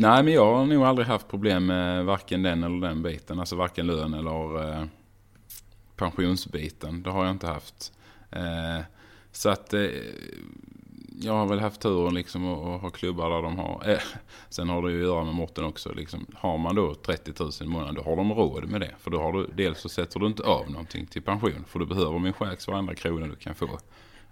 Nej, men jag har nog aldrig haft problem med varken den eller den biten. Alltså varken lön eller eh, pensionsbiten. Det har jag inte haft. Eh, så att eh, jag har väl haft turen liksom att ha klubbar där de har. Eh, sen har det ju att göra med måtten också. Liksom, har man då 30 000 i månaden då har de råd med det. För då har du, dels så sätter du inte av någonting till pension. För du behöver min checks varenda krona du kan få.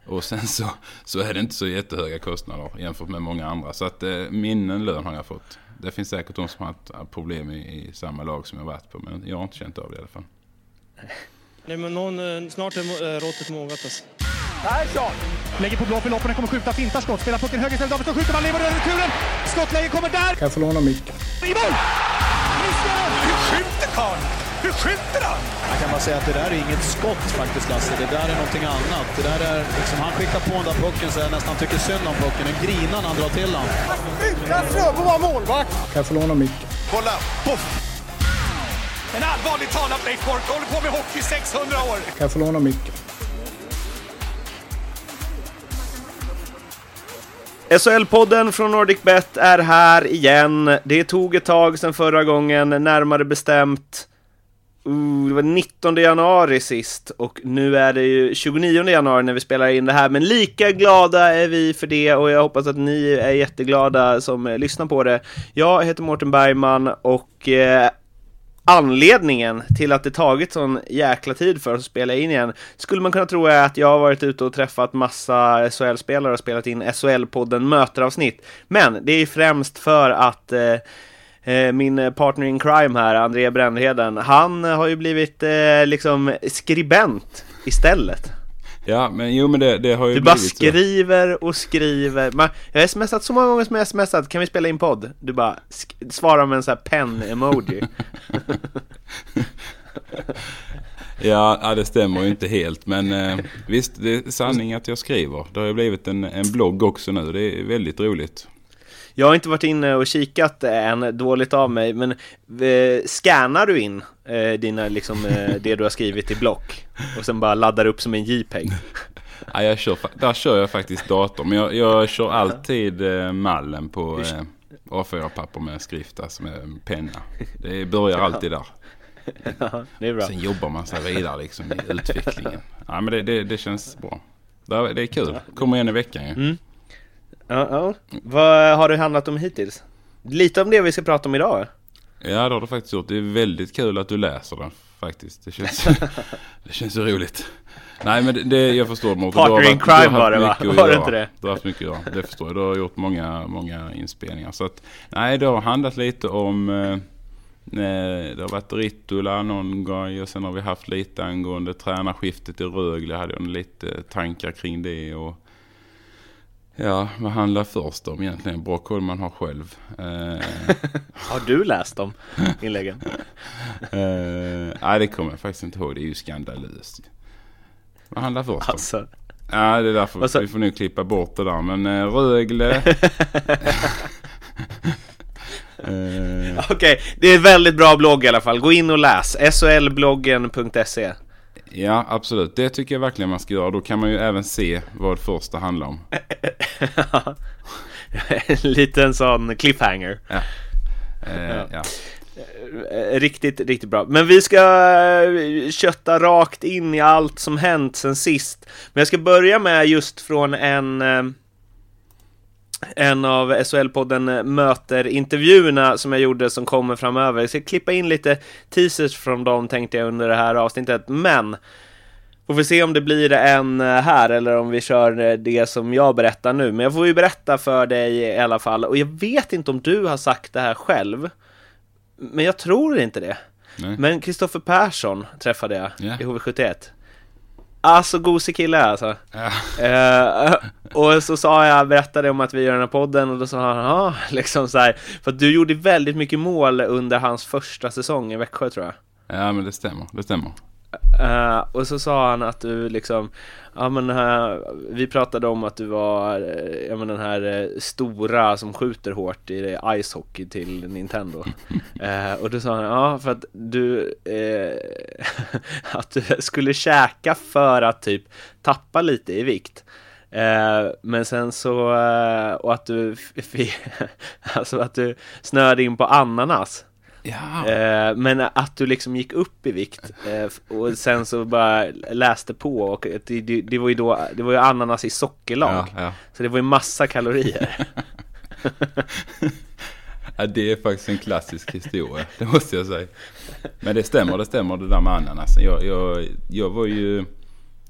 Och sen så, så är det inte så jättehöga kostnader jämfört med många andra. Så att eh, min lön har jag fått. Det finns säkert de som har haft problem i, i samma lag som jag varit på. Men jag har inte känt av det i alla fall. Nej, men någon, eh, snart är eh, råttet mogat alltså. Persson! Lägger på blå för loppen, kommer skjuta, fintar skott, spelar pucken höger istället, Davidsson skjuter, man lever över returen! Skottläge kommer där! Kan jag få låna micken? I mål! Missar! Hur skjuter karln? Hur skjuter han? Jag kan bara säga att det där är inget skott faktiskt Lasse. Det där är någonting annat. Det där är liksom, han skickar på den där pucken så jag nästan tycker synd om pucken. Den grinar när han drar till den. Utan Fröbo var målvakt! Kan jag få låna micken? Kolla! Poff! En allvarligt talad Leif Boork håller på med hockey i 600 år. Kan jag få låna micken? SHL-podden från NordicBet är här igen. Det tog ett tag sedan förra gången, närmare bestämt uh, det var 19 januari sist och nu är det ju 29 januari när vi spelar in det här. Men lika glada är vi för det och jag hoppas att ni är jätteglada som eh, lyssnar på det. Jag heter Mårten Bergman och eh, anledningen till att det tagit sån jäkla tid för oss att spela in igen skulle man kunna tro är att jag har varit ute och träffat massa SHL-spelare och spelat in SHL-podden Möteravsnitt. Men det är främst för att eh, eh, min partner in crime här, André Brännheden, han har ju blivit eh, liksom skribent istället. Ja, men jo men det, det har ju Du bara blivit skriver och skriver. Man, jag har smsat så många gånger som jag har smsat, kan vi spela in podd? Du bara sk- svarar med en sån här pen-emoji. Ja, ja, det stämmer ju inte helt. Men eh, visst, det är sanning att jag skriver. Det har ju blivit en, en blogg också nu. Det är väldigt roligt. Jag har inte varit inne och kikat än, dåligt av mig, men eh, scannar du in eh, dina, liksom, eh, det du har skrivit i block och sen bara laddar upp som en JPEG? Ja, jag kör, där kör jag faktiskt dator. Men jag, jag kör alltid eh, mallen på eh, A4-papper med skrift, alltså med penna. Det börjar alltid där. Ja, det är bra. Sen jobbar man sig vidare liksom i utvecklingen. Ja, men det, det, det känns bra. Det är, kul. Kommer igen i veckan ju. Mm. Ja, ja. Vad har det handlat om hittills? Lite om det vi ska prata om idag. Ja, det har du faktiskt gjort. Det är väldigt kul att du läser den faktiskt. Det känns, det känns så roligt. Nej, men det, det jag förstår Mårten. du Partner in du crime var det, va? Var det inte det? Du har haft mycket att. Det förstår jag. Du har gjort många, många inspelningar. Så att, nej, det har handlat lite om... Eh, eh, det har varit Ritula någon gång och sen har vi haft lite angående tränarskiftet i Rögle. Hade jag lite tankar kring det och... Ja, vad handlar först om egentligen? Koll man har själv. Eh, Har du läst de inläggen? Eh, nej, det kommer jag faktiskt inte ihåg. Det är ju skandalöst. Vad handlar först om? Alltså, Ja, det är därför sa- vi får nu klippa bort det där. Men eh, Rögle... eh, Okej, det är väldigt bra blogg i alla fall. Gå in och läs. solbloggen.se ja, absolut. Det tycker jag verkligen man ska göra. Då kan man ju även se vad första handlar om. En liten sån cliffhanger. Eh, ja. Eh, Riktigt, riktigt bra. Men vi ska eh, kötta rakt in i allt som hänt sen sist. Men jag ska börja med just från en eh, en av SHL-podden Möter-intervjuerna som jag gjorde som kommer framöver. Jag ska klippa in lite teasers från dem tänkte jag under det här avsnittet, men Får vi se om det blir en eh, här eller om vi kör eh, det som jag berättar nu. Men jag får ju berätta för dig i alla fall. Och jag vet inte om du har sagt det här själv. Men jag tror inte det. Nej. Men Kristoffer Persson träffade jag Ja. i HV71. Alltså gosig kille alltså. Ja. Eh, och så sa jag, berättade om att vi gör den här podden och då sa han, ja, liksom så här. För att du gjorde väldigt mycket mål under hans första säsong i Växjö tror jag. ja, men det stämmer. Det stämmer. Eh, och så sa han att du liksom, ja men uh, vi pratade om att du var, uh, ja men den här stora som skjuter hårt i ice hockey till Nintendo. Och då sa han, ja för att du, att du skulle käka för att typ tappa lite i vikt. Eh, men sen så, eh, och att du, alltså att du snöade in på ananas. Ja. Eh, men att du liksom gick upp i vikt eh, och sen så bara läste på och det, det, det var ju då, det var ju ananas i sockerlag. Ja, ja. Så det var ju massa kalorier. ja, det är faktiskt en klassisk historia, det måste jag säga. Men det stämmer, det stämmer det där med ananasen. Jag, jag, jag var ju,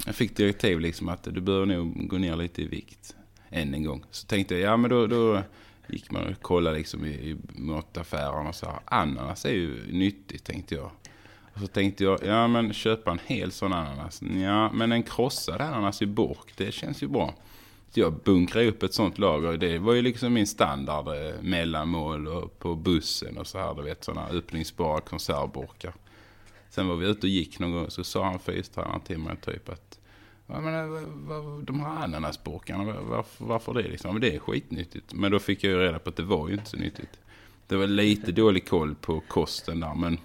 jag fick direktiv liksom att du behöver nog gå ner lite i vikt än en gång. Så tänkte jag, ja men då, då gick man och kollade liksom i, i mataffären och sa ananas är ju nyttigt tänkte jag. Och så tänkte jag, ja men köpa en hel sån ananas. Ja, men en krossad ananas i burk, det känns ju bra. Så jag bunkrade upp ett sånt lager. Det var ju liksom min standard eh, mellanmål och på bussen och så här. Du vet sådana öppningsbara konservburkar. Sen var vi ute och gick någon gång så sa han fystränaren till mig typ att jag menar, de här ananasburkarna, varför, varför det liksom? Men det är skitnyttigt. Men då fick jag ju reda på att det var ju inte så nyttigt. Det var lite dålig koll på kosten där men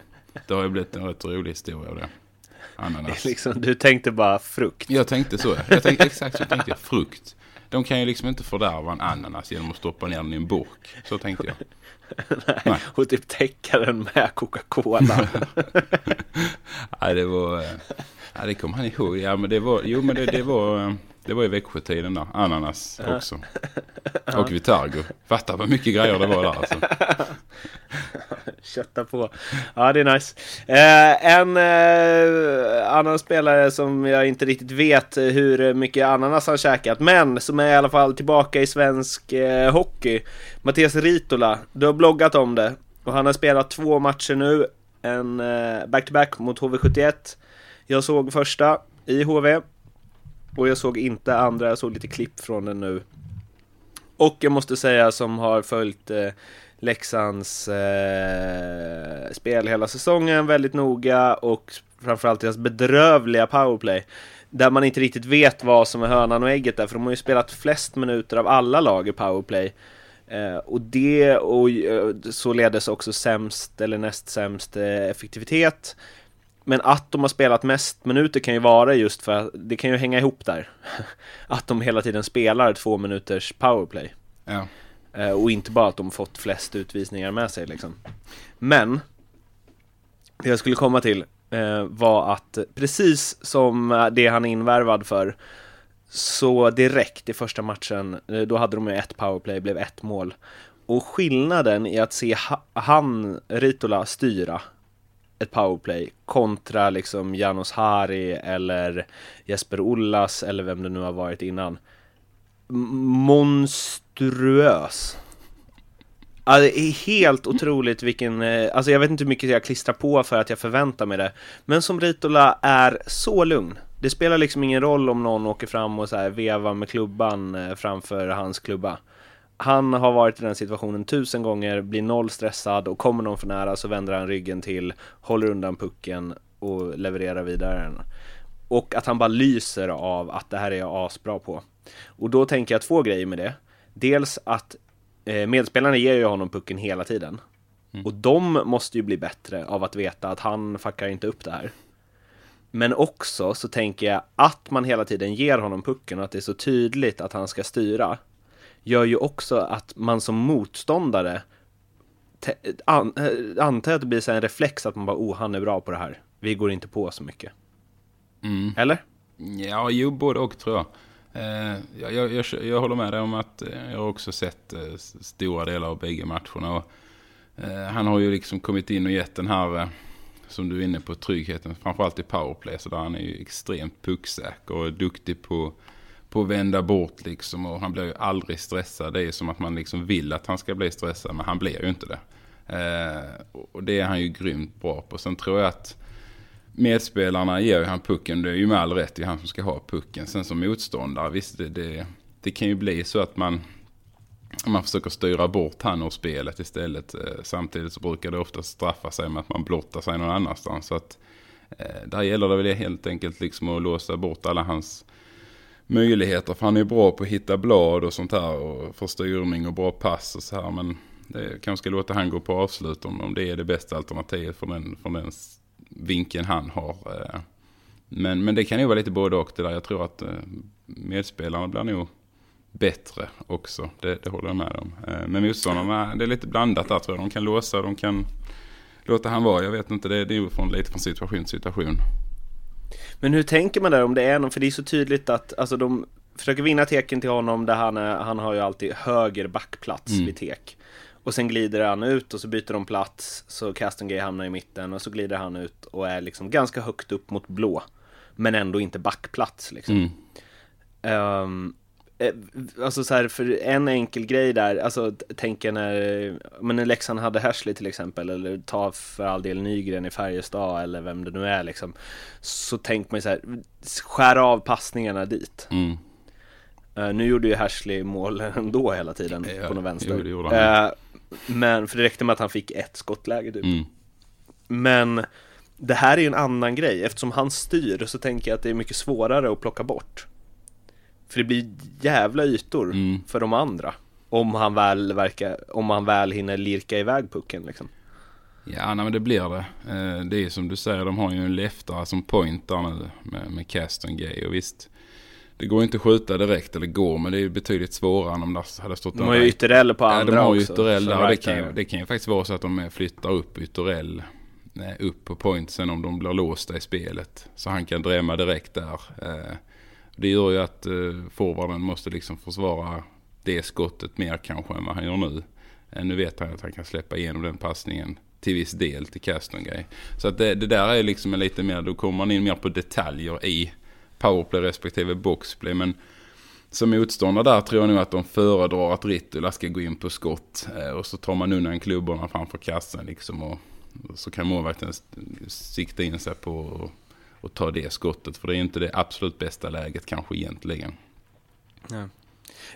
det har ju blivit en rätt rolig historia av det. Ananas. liksom, du tänkte bara frukt. Jag tänkte så. Jag tänkte exakt så tänkte jag. Frukt. De kan ju liksom inte fördärva en ananas genom att stoppa ner den i en burk. Så tänkte jag. Nej. Och typ täcka den med Coca-Cola. Nej, det var... eh, Ja, det kommer han ihåg. Ja, men det var... Jo, men det, det var... Det var i Växjötiden där. Ananas också. Och Vitargo. Fatta vad mycket grejer det var där alltså. Kötta på. Ja, det är nice. Eh, en eh, annan spelare som jag inte riktigt vet hur mycket ananas han käkat, men som är i alla fall tillbaka i svensk eh, hockey. Mattias Ritola, du har bloggat om det och han har spelat två matcher nu. En eh, back-to-back mot HV71. Jag såg första i HV och jag såg inte andra. Jag såg lite klipp från den nu. Och jag måste säga som har följt eh, Leksands eh, spel hela säsongen väldigt noga och framförallt deras bedrövliga powerplay. Där man inte riktigt vet vad som är hönan och ägget där, för de har ju spelat flest minuter av alla lag i powerplay. Eh, och det och eh, således också sämst eller näst sämst eh, effektivitet. Men att de har spelat mest minuter kan ju vara just för att det kan ju hänga ihop där. Att de hela tiden spelar två minuters powerplay. Ja. Eh, Och inte bara att de fått flest utvisningar med sig liksom. Men det jag skulle komma till eh, var att precis som eh, det han är invärvad för så direkt i första matchen, då hade de ju ett powerplay, blev ett mål. Och skillnaden i att se ha- han, Ritola, styra ett powerplay kontra liksom Janos Hari eller Jesper Ollas eller vem det nu har varit innan. Monstruös. Alltså, det är helt otroligt vilken, eh, alltså jag vet inte hur mycket jag klistrar på för att jag förväntar mig det. Men som Ritola är så lugn. Det spelar liksom ingen roll om någon åker fram och så här vevar med klubban eh, framför hans klubba. Han har varit i den situationen tusen gånger, blir noll stressad och kommer någon för nära så vänder han ryggen till, håller undan pucken och levererar vidare den. Och att han bara lyser av att det här är jag asbra på. Och då tänker jag två grejer med det. Dels att eh, medspelarna ger ju honom pucken hela tiden. Och de måste ju bli bättre av att veta att han fuckar inte upp det här. Men också så tänker jag att man hela tiden ger honom pucken och att det är så tydligt att han ska styra gör ju också att man som motståndare an, eh, antar att det blir så en reflex att man bara oh, han är bra på det här. Vi går inte på så mycket. Eller? Ja, jo, både och tror jag. Eh, jag, jag, jag. Jag håller med dig om att eh, jag har också sett eh, stora delar av bägge matcherna. Och, eh, han har ju liksom kommit in och gett den här, som du är inne på, tryggheten. Framförallt i powerplay. Så där han är ju extremt pucksäker och duktig på, på att vända bort liksom. Och han blir ju aldrig stressad. Det är som att man liksom vill att han ska bli stressad, men han blir ju inte det. Eh, och det är han ju grymt bra på. Sen tror jag att medspelarna ger ju han pucken. Det är ju med all rätt, det är han som ska ha pucken. Sen som motståndare, visst det, det, det kan ju bli så att man, man försöker styra bort han ur spelet istället. Eh, Samtidigt så brukar det ofta straffa sig med att man blottar sig någon annanstans. Så att eh, där gäller det väl helt enkelt liksom att låsa bort alla hans möjligheter. För han är ju bra på att hitta blad och sånt här och få styrning och bra pass och så här. Men det kanske ska låta han gå på avslut om, om det är det bästa alternativet från den, från den vinkeln han har. Eh. Men, men det kan ju vara lite både och det där. Jag tror att eh, medspelarna blir nog bättre också. Det, det håller jag med om. Eh, men motståndarna, det är lite blandat där tror jag. De kan låsa, de kan låta han vara. Jag vet inte, det, det är ju från, lite från situation till situation. Men hur tänker man där om det är någon, för det är så tydligt att alltså de försöker vinna teken till honom där han, är, han har ju alltid höger backplats Mm. vid tek. Och sen glider han ut och så byter de plats så Castengay hamnar i mitten och så glider han ut och är liksom ganska högt upp mot blå. Men ändå inte backplats liksom. Mm. Eh, alltså så här, för en enkel grej där, alltså t- tänker när, men när Leksand hade Hersley till exempel, eller ta för all del Nygren i Färjestad eller vem det nu är liksom. Så tänker man ju så här, skär av passningarna dit. Mm. Eh, nu gjorde ju Hersley mål ändå hela tiden Ja, på någon vänster. jo. Eh, men, för det räckte med att han fick ett skottläge typ. Mm. Men det här är ju en annan grej. Eftersom han styr så tänker jag att det är mycket svårare att plocka bort. För det blir jävla ytor Mm. för de andra. Om han väl verkar, om han väl hinner lirka iväg pucken liksom. Ja, nej, men det blir det. Eh, Det är som du säger, de har ju en leftare som point där nu med, med Caston Gay. Och visst, det går inte att skjuta direkt, eller går, men det är ju betydligt svårare än om det hade stått De har ju ytterell på Ja, andra de har också. ytterell där. och Det kan, ju, det kan ju faktiskt vara så att de flyttar upp ytterell eh, upp på point sen om de blir låsta i spelet. Så han kan drämma direkt där. Det gör ju att eh, forwarden måste liksom försvara det skottet mer kanske än vad han gör nu. Eh, Nu vet han att han kan släppa igenom den passningen till viss del till Castonguay. Så att det, det där är liksom en lite mer, då kommer man in mer på detaljer i powerplay respektive boxplay. Men som motståndare där tror jag nog att de föredrar att Rittula ska gå in på skott. Eh, och så tar man undan klubborna framför kassen liksom. Och, och så kan målvakten sikta in sig på och, ta det skottet. För det är inte det absolut bästa läget kanske egentligen.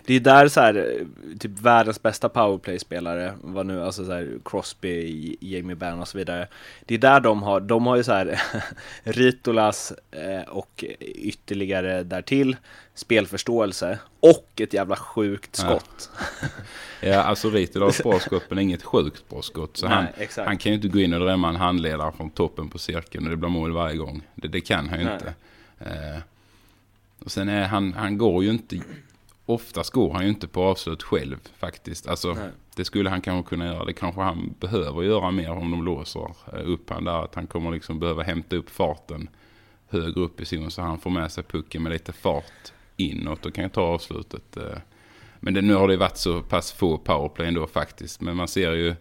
Det är där så här, typ världens bästa powerplay-spelare, vad nu, alltså så här Crosby, Jamie Benn och så vidare. Det är där de har, de har ju så här Ritolas eh, och ytterligare därtill spelförståelse och ett jävla sjukt Ja. skott. Ja, alltså Rittula har ett bra skott men inget sjukt bra skott. Så Nej, han, han kan ju inte gå in och drämma en handledare från toppen på cirkeln och det blir mål varje gång. Det, det kan han ju Nej. inte. Eh, och sen är han, han går ju inte, oftast går han ju inte på avslut själv faktiskt. Alltså Nej. det skulle han kanske kunna göra. Det kanske han behöver göra mer om de låser eh, upp han där. Att han kommer liksom behöva hämta upp farten högre upp i zon så han får med sig pucken med lite fart inåt och kan ta avslutet. eh. Men det, nu har det varit så pass få powerplay ändå faktiskt. Men man ser ju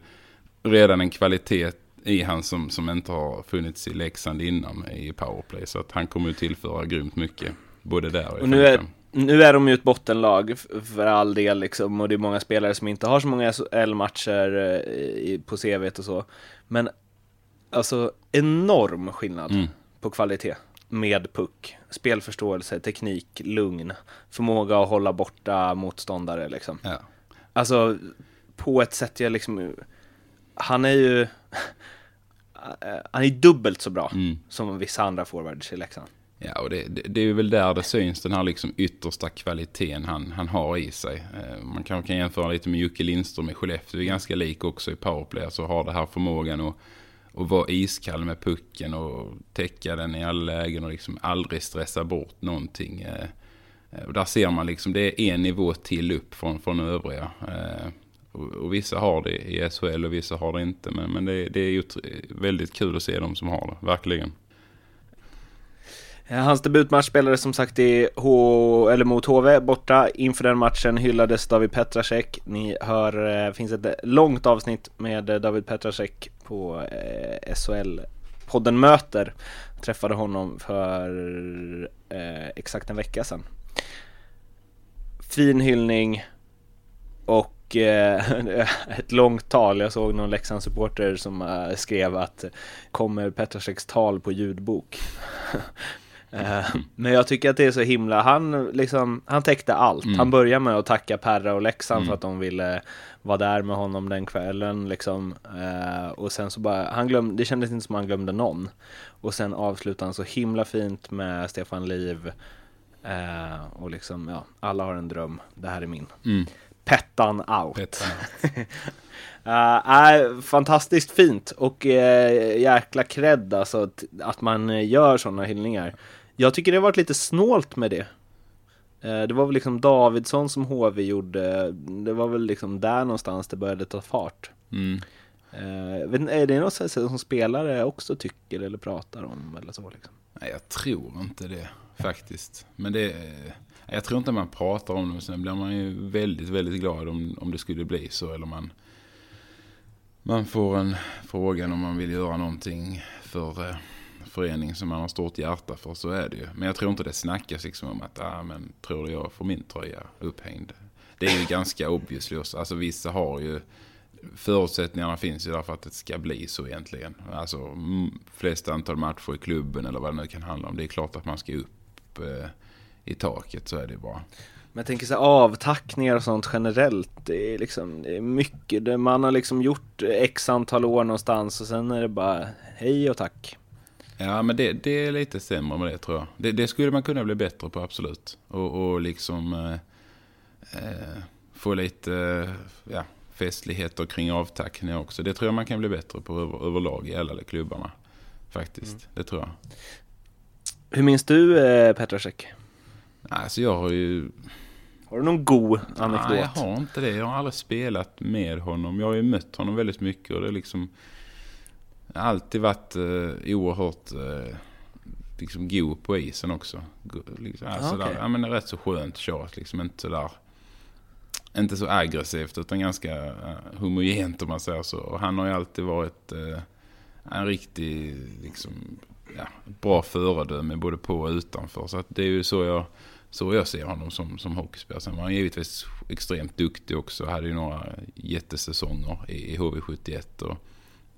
redan en kvalitet i han som, som inte har funnits i Leksand innan i powerplay. Så att han kommer ju tillföra grymt mycket. Både där och i Och nu är. Nu är de ju ett bottenlag för all del liksom, och det är många spelare som inte har så många SHL-matcher eh, på CVt och så. Men alltså enorm skillnad Mm. på kvalitet med puck, spelförståelse, teknik, lugn, förmåga att hålla borta motståndare liksom. Ja. Alltså på ett sätt jag liksom, han är ju, han är dubbelt så bra Mm. som vissa andra forwards i Leksand. Ja, och det, det, det är väl där det syns den här liksom yttersta kvaliteten han, han har i sig. Eh, man kanske kan jämföra lite med Jocke Lindström i Skellefteå. Det är ganska lik också i powerplay. Alltså har det här förmågan att, att vara iskall med pucken och täcka den i alla lägen och liksom aldrig stressa bort någonting. Eh, eh, och där ser man liksom, det är en nivå till upp från, från övriga. Och, och vissa har det i SHL och vissa har det inte. Men, men det, det är ju väldigt kul att se de som har det, verkligen. Eh, hans debutmatch spelades som sagt i H eller mot HV borta. Inför den matchen hyllades David Petrasek. Ni hör, det finns ett långt avsnitt med eh, David Petrasek på eh, SHL-podden Möter. Jag Träffade honom för eh, exakt en vecka sedan. Fin hyllning och eh, ett långt tal. Jag såg någon Leksandssupporter som eh, skrev att kommer Petraseks tal på ljudbok? Eh, Men jag tycker att det är så himla, han liksom, han täckte allt. Mm. Han började med att tacka Perra och Leksand Mm. för att de ville vara där med honom den kvällen liksom. Eh, och sen så bara, han glömde, det kändes inte som han glömde någon. Och sen avslutade han så himla fint med Stefan Liv. Eh, och liksom, ja, alla har en dröm, det här är min. Mm. Pettan out. Pettan Uh, är fantastiskt fint och uh, jäkla cred alltså att, att man gör sådana hyllningar. Jag tycker det har varit lite snålt med det. Eh, Det var väl liksom Davidsson som HV gjorde. Det var väl liksom där någonstans det började ta fart. Mm. Eh, inte, Är det något som spelare också tycker eller pratar om eller så liksom? Nej, jag tror inte det faktiskt. Men det, eh, jag tror inte man pratar om det. Sen blir man ju väldigt, väldigt glad om, om det skulle bli så. Eller man, man får en frågan om man vill göra någonting för förening som man har stort hjärta för. Så är det ju. Men jag tror inte det snackas liksom om att, ah, men tror du jag får min tröja upphängd? Det är ju ganska obviously också. Alltså vissa har ju förutsättningarna finns ju därför att det ska bli så egentligen. Alltså mm, flest antal matcher i klubben eller vad det nu kan handla om. Det är klart att man ska upp eh, i taket, så är det ju bara. Men jag tänker så här, avtackningar och sånt generellt, det är liksom, det är mycket. Man har liksom gjort x antal år någonstans och sen är det bara hej och tack. Ja, men det, det är lite sämre med det tror jag. Det, det skulle man kunna bli bättre på, absolut. Och, och liksom eh, eh, få lite eh, ja, festligheter kring avtackningar också. Det tror jag man kan bli bättre på över, överlag i alla klubbarna. Faktiskt, det tror jag. Hur minns du eh, Petrasek? Alltså jag har ju... Har du någon god anekdot? Nej, jag har inte det. Jag har aldrig spelat med honom. Jag har ju mött honom väldigt mycket och det är liksom... Alltid varit eh, oerhört eh, liksom god på isen också. Liksom, alltså Ah, okej. där, ja, men det är rätt så skönt tjat. Liksom inte så där... Inte så aggressivt utan ganska eh, homogent om man säger så. Och han har ju alltid varit eh, en riktig liksom, ja, bra föredöme både på och utanför. Så det är ju så jag, så jag ser honom som, som hockeyspelare. Sen var han givetvis extremt duktig också. Hade ju några jättesäsonger i, i HV71. Och,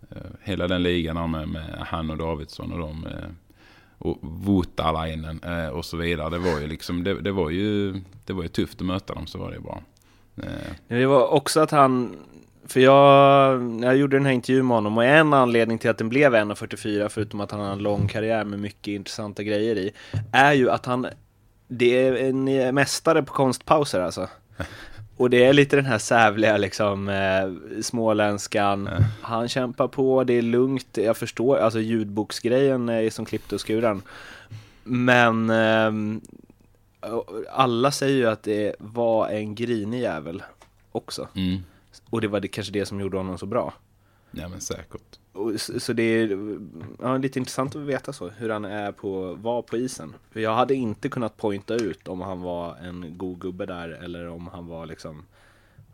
Eh, hela den ligan med, med han och Davidsson och de. Eh, och Voutalainen eh, och så vidare. Det var ju liksom, det, det, var ju, det var ju tufft att möta dem, så var det ju bara. Det var också att han, för jag, jag gjorde den här intervjun med honom och en anledning till att den blev 1.44 förutom att han har en lång karriär med mycket intressanta grejer i, är ju att han, det är en mästare på konstpauser alltså. Och det är lite den här sävliga liksom eh, småländskan. Han kämpar på, det är lugnt, jag förstår, alltså ljudboksgrejen är som klippt och skuren. Men ehm, alla säger ju att det var en grinig jävel också. mm. Och det var det, kanske det som gjorde honom så bra. Ja men säkert. Och, s- så det är ja, lite intressant att veta så, hur han är på, var på isen. För jag hade inte kunnat pointa ut om han var en god gubbe där eller om han var liksom,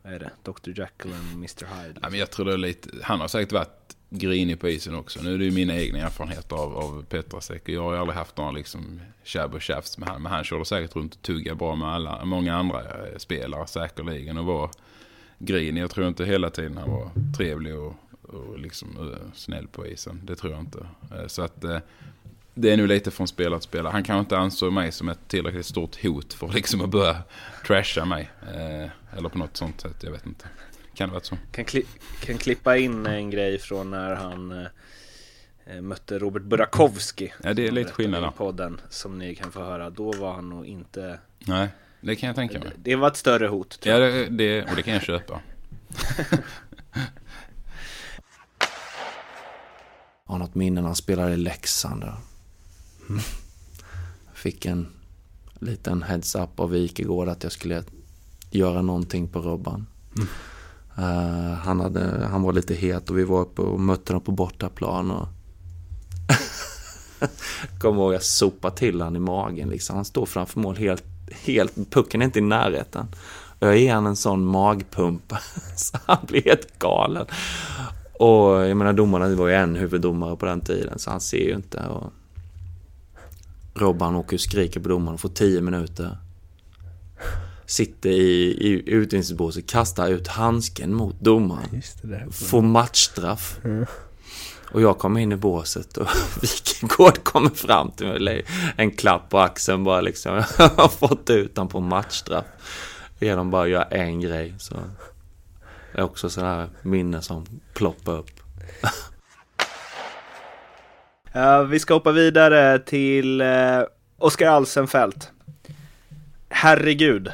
vad är det, Dr. Jekyll och Mr. Hyde. Ja, men jag tror det är lite, han har säkert varit grinig på isen också. Nu är det ju mina egna erfarenheter av, av Petrasek. Och jag har ju aldrig haft några liksom tjabb och tjafs med han. Men han körde säkert runt och tuggade bra med alla, många andra eh, spelare säkerligen. Och var grinig. Jag tror inte hela tiden han var trevlig och, och liksom eh, snäll på isen. Det tror jag inte. Eh, Så att eh, det är nu lite från spelare till spelare. Han kanske inte ansåg mig som ett tillräckligt stort hot för liksom att börja trasha mig. Eller på något sånt sätt, jag vet inte. Kan det vara så? Kan, kli, kan klippa in en grej från när han mötte Robert Burakovsky. Ja, det är lite skillnad i podden som ni kan få höra. Då var han nog inte, Nej, det kan jag tänka mig. det var ett större hot. Ja, det, det, och det kan jag köpa. Jag har något minne när han spelade i Leksand. Mm. Fick en liten heads-up av Wikegård att jag skulle göra någonting på Robban. Eh, han, hade, han var lite het och vi var uppe och mötte dem på bortaplan. Och Kommer ihåg jag sopade till han i magen. Liksom. Han står framför mål helt, helt, pucken är inte i närheten. Och jag ger han en sån magpump så han blir helt galen. Och jag menar domarna, det var ju en huvuddomare på den tiden så han ser ju inte. Och Robban åker och skriker på domaren och får 10 minuter. Sitter i, i utvisningsbåset, kastar ut handsken mot domaren. Får matchstraff. Och jag kommer in i båset och Wikegård kommer fram till mig. En klapp på axeln bara liksom. Jag har fått ut honom på matchstraff. Genom bara att göra en grej. Så är också sådana minne som ploppar upp. Ja, vi ska hoppa vidare till eh, Oskar Alsenfelt. Herregud,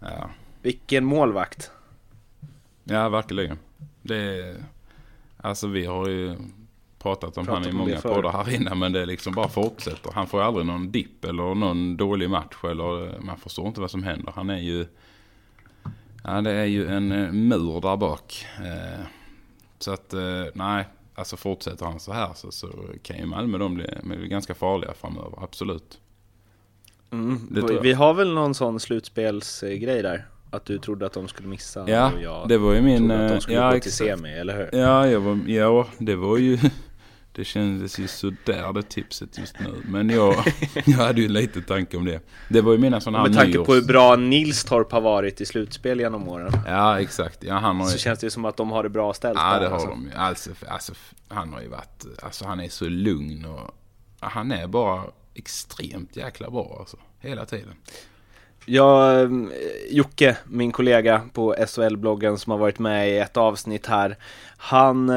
Ja, vilken målvakt. ja verkligen. Det är, alltså vi har ju pratat om Pratat han i många det poddar här inne. Men det liksom bara fortsätter. Han får aldrig någon dipp eller någon dålig match. Eller man förstår inte vad som händer. Han är ju... Ja, det är ju en eh, mur där bak. Eh, så att, eh, nej. Alltså fortsätter han så här så, så kan ju Malmö de bli, bli ganska farliga framöver. Absolut. Mm. Vi har väl någon sån slutspelsgrej där? Att du trodde att de skulle missa Ja, det var ju min... trodde att de skulle ja, gå till semi, eller hur? Ja, jag var, ja, det var ju... Det kändes ju sådär det tipset just nu. Men jag, jag hade ju lite tanke om det. Det var ju mina sådana här Med tanke nyårs- på hur bra Nilstorp har varit i slutspel genom åren Ja, exakt. Ja, han har ju... Så känns det ju som att de har det bra ställt Ja, det har alltså. de ju. Alltså, alltså, han har ju varit... Alltså, han är så lugn och... Han är bara extremt jäkla bra alltså. Hela tiden. Jag, eh, Jocke, min kollega på SHL-bloggen som har varit med i ett avsnitt här Han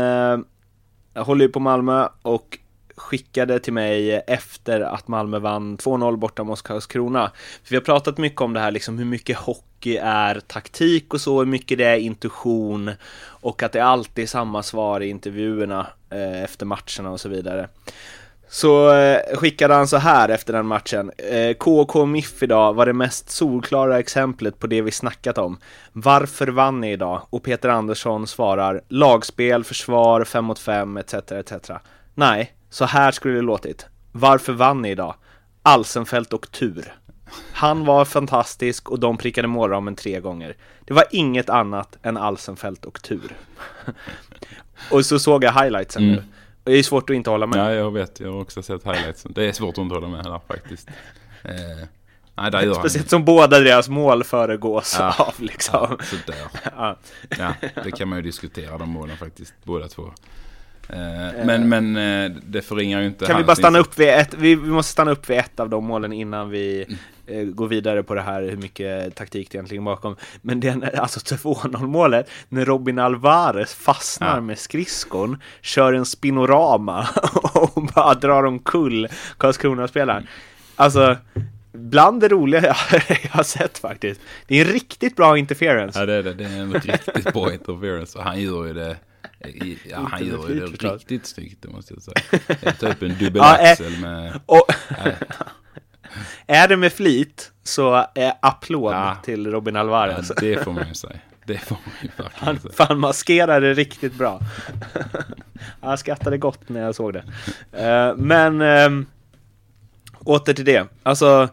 jag håller ju på Malmö och skickade till mig efter att Malmö vann 2-0 borta mot Karlskrona. Vi har pratat mycket om det här, liksom hur mycket hockey är taktik och så, hur mycket det är intuition och att det alltid är samma svar i intervjuerna eh, efter matcherna och så vidare. Så eh, skickade han så här efter den matchen. Eh, KK Miff idag var det mest solklara exemplet på det vi snackat om. Varför vann ni idag? Och Peter Andersson svarar lagspel, försvar, fem mot fem, etc. etc. Nej, så här skulle det låtit. Varför vann ni idag? Alsenfelt och tur. Han var fantastisk och de prickade målramen tre gånger. Det var inget annat än Alsenfelt och tur. och så såg jag highlightsen Mm. nu. Det är svårt att inte hålla med. Ja, jag vet. Jag har också sett highlights. Det är svårt att inte hålla med där faktiskt. Eh, nej, där gör han Speciellt som båda deras mål föregås Ja. av liksom. Ja, sådär. Ja. Ja, det kan man ju diskutera de målen faktiskt, båda två. Eh, men men eh, det förringar ju inte Kan vi bara stanna upp vid ett, vi, vi måste stanna upp vid ett av de målen innan vi eh, går vidare på det här hur mycket taktik det egentligen bakom. Men det är alltså 2-0 målet när Robin Alvarez fastnar Ja. med skridskon, kör en spinorama och bara drar omkull Karlskrona-spelaren. Alltså, bland det roliga jag, har sett faktiskt. Det är en riktigt bra interference. Ja, det är det. Det är en riktigt bra interference. Och han gör ju det... i- Ja, han gör ju det riktigt snyggt, det måste jag säga. Jag tar upp en Ja, eh, dubbelaxel med... Och Nej. är det med flit så är applåd Ja. till Robin Ja, Alvarez. det får man ju säga. Det får man ju verkligen Han, säga. fan maskerar det riktigt bra. jag skrattade gott när jag såg det. Eh, men ehm, åter till det. Alltså,